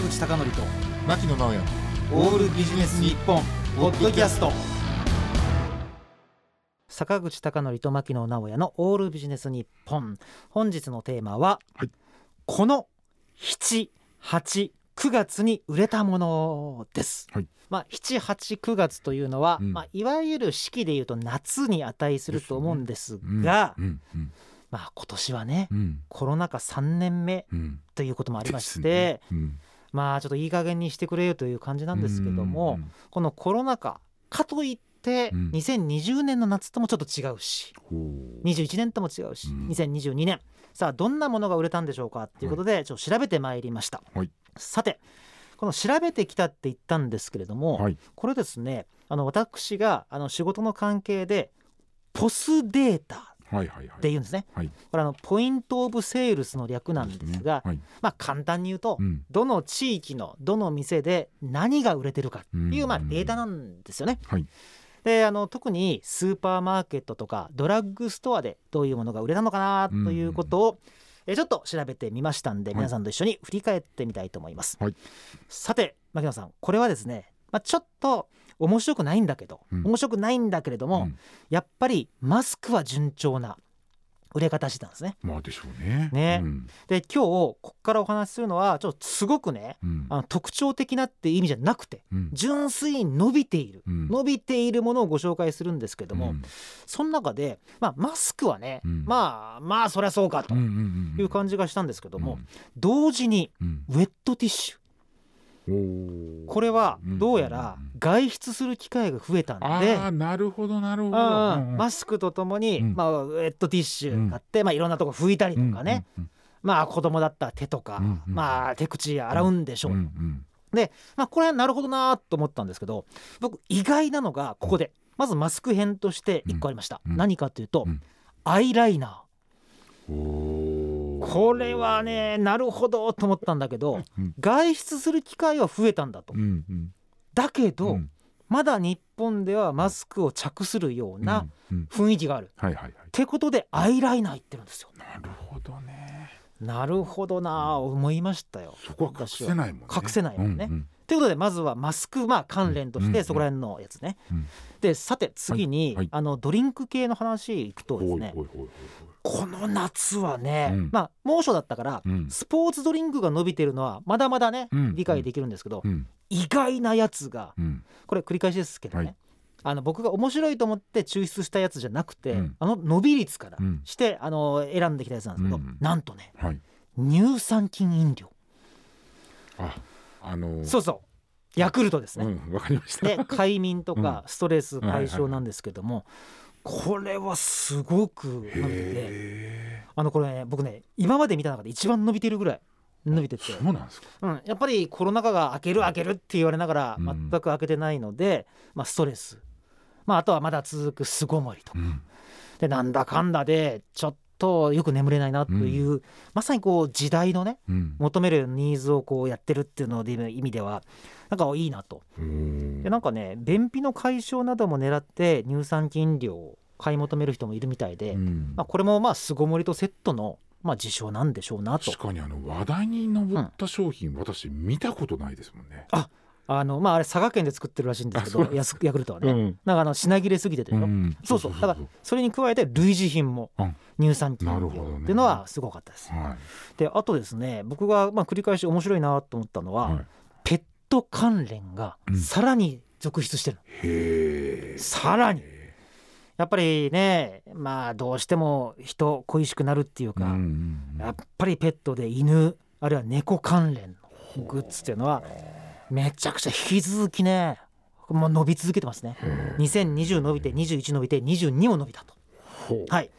坂口孝則と牧野直哉。オールビジネス日本ポッドキャスト。坂口孝則と牧野直哉のオールビジネス日本。本日のテーマは、はい。この789月に売れたものです、はい。まあ789月というのは、うん。まあいわゆる四季でいうと夏に値すると思うんですがうん。うん。まあ今年はねうん。コロナ禍3年目うん。ということもありまして、まあちょっといい加減にしてくれよという感じなんですけども、うんこのコロナ禍かといってうん。2020年の夏ともちょっと違うし、ほう。21年とも違うし、うん。2022年さあどんなものが売れたんでしょうかということでちょっと調べてまいりました、はい。さてこの調べてきたって言ったんですけれども、はい。これですねあの私があの仕事の関係でポスデータっていうんですね、はい。これあのポイント・オブ・セールスの略なんですがはい。まあ簡単に言うと、うん。どの地域のどの店で何が売れてるかっていう、うん。まあ、データなんですよね。はい。であの特にスーパーマーケットとかドラッグストアでどういうものが売れたのかなということを、えちょっと調べてみましたんで、はい。皆さんと一緒に振り返ってみたいと思います。はい。さて牧野さんこれはですね、まあ、ちょっと面白くないんだけど、うん。面白くないんだけれども、うん。やっぱりマスクは順調な売れ方してたんですね。まあでしょうね。ね。うん。で今日ここからお話しするのはちょっとすごくねうん。あの特徴的なっていう意味じゃなくてうん。純粋に伸びている、うん。伸びているものをご紹介するんですけども、うん。その中で、まあ、マスクはね、うん。まあまあそりゃそうかという感じがしたんですけども、うん。同時にうん。ウェットティッシュこれはうんどうやら外出する機会が増えたんで。ああなるほどなるほど。マスクとともに、うん。まあ、ウェットティッシュ買って、まあ、いろんなとこ拭いたりとかね、うんまあ子供だったら手とか、まあ手口洗うんでしょう。で、まあ、これはなるほどなと思ったんですけど僕意外なのがここで。まずマスク編として1個ありました、うん。何かというと、うん。アイライナーこれはねなるほどと思ったんだけどうん。外出する機会は増えたんだと、うんうん。だけど、うん。まだ日本ではマスクを着するような雰囲気がある、ってことでアイライナー言ってるんですよ。なるほどねなるほどなあ思いましたよ。そこは隠せないもんね。隠せないもんね。うんうんということでまずはマスクまあ関連としうんてそこら辺のやつね。うん。でさて次に、はいはい。あのドリンク系の話いくとですねこの夏はね、うん。まあ猛暑だったから、スポーツドリンクが伸びてるのはまだまだね、うん。理解できるんですけど、うん。意外なやつがうん。これ繰り返しですけどね、はいあの僕が面白いと思って抽出したやつじゃなくて、うん。あの伸び率からうん。して、あの選んできたやつなんですけど、うんなんとねはい。乳酸菌飲料。ああのそうそう。ヤクルトですね。うんわかりました。で快眠とかストレス解消なんですけども、これはすごく伸びてあのこれね僕ね今まで見た中で一番伸びてるぐらい伸びてて。ー、そうなんですか。うん、やっぱりコロナ禍が明ける明けるって言われながらうん。全く明けてないので、まあ、ストレス、まあ、あとはまだ続く巣ごもりとうん。でなんだかんだでちょっとよく眠れないなという、まさにこう時代のねうん。求めるニーズをこうやってるっていうので意味ではなんかいいなと。でなんかね便秘の解消なども狙って乳酸菌飲料を買い求める人もいるみたいで、うん。まあ、これもまあ巣ごもりとセットの、まあ、事象なんでしょうなと。確かにあの話題に上った商品、私見たことないですもんね。あの、まあ、あれ佐賀県で作ってるらしいんですけどヤスヤクルトはね、ん、なんかあの品切れすぎてて、ん。そうそう。だからそれに加えて類似品もうん。乳酸菌っていうのはすごかったです。はであとですね僕がまあ繰り返し面白いなと思ったのい、は、はい、ペット関連がうん。さらに続出してる、へえ。さらに。やっぱりねまあどうしても人恋しくなるっていうか、うんうんうん。やっぱりペットで犬あるいは猫関連のグッズっていうのはめちゃくちゃ引き続きねもう伸び続けてますね。2020伸びて21伸びて22も伸びたと。はい。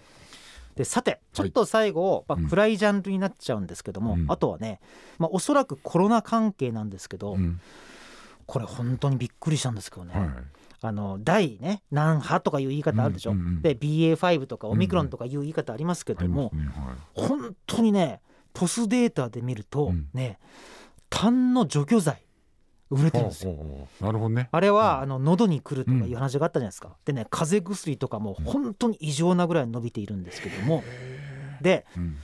でさてちょっと最後、うん。まあ、暗いジャンルになっちゃうんですけども、うん。あとはね、まあ、おそらくコロナ関係なんですけど、うん。これ本当にびっくりしたんですけどね、はい。あの第ね何波とかいう言い方あるでしょ、うんうんうんで BA.5 とかオミクロンとかいう言い方ありますけども、ありますねはい。本当にねポスデータで見ると、うん。ね痰の除去剤売れてるんですよ。なるほどね。あれは、うん。あの喉に来るとかいう話があったじゃないですか。でね風邪薬とかも本当に異常なぐらい伸びているんですけども、でうん。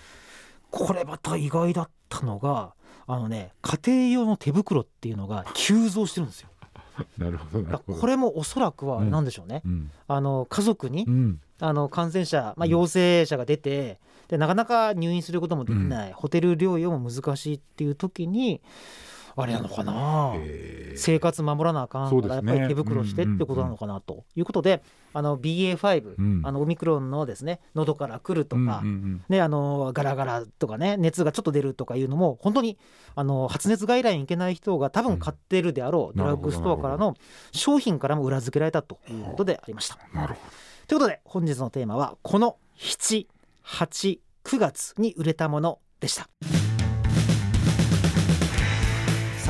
これまた意外だったのがあのね家庭用の手袋っていうのが急増してるんですよ。なるほどなるだほど。これもおそらくはうん。何でしょうね、うん。あの家族にうん。あの感染者、まあ、うん。陽性者が出て、でなかなか入院することもできない、ホテル療養も難しいっていう時にあれなのかな、えー。生活守らなあかんからやっぱり手袋してってことなのかなと。いうことで、あの BA.5、うん。あのオミクロンのですね喉から来るとか、うんうんね、あのガラガラとかね熱がちょっと出るとかいうのも本当にあの発熱外来に行けない人が多分買ってるであろう、うんドラッグストアからの商品からも裏付けられたということでありました。うんなるほということで本日のテーマはこの789月に売れたものでした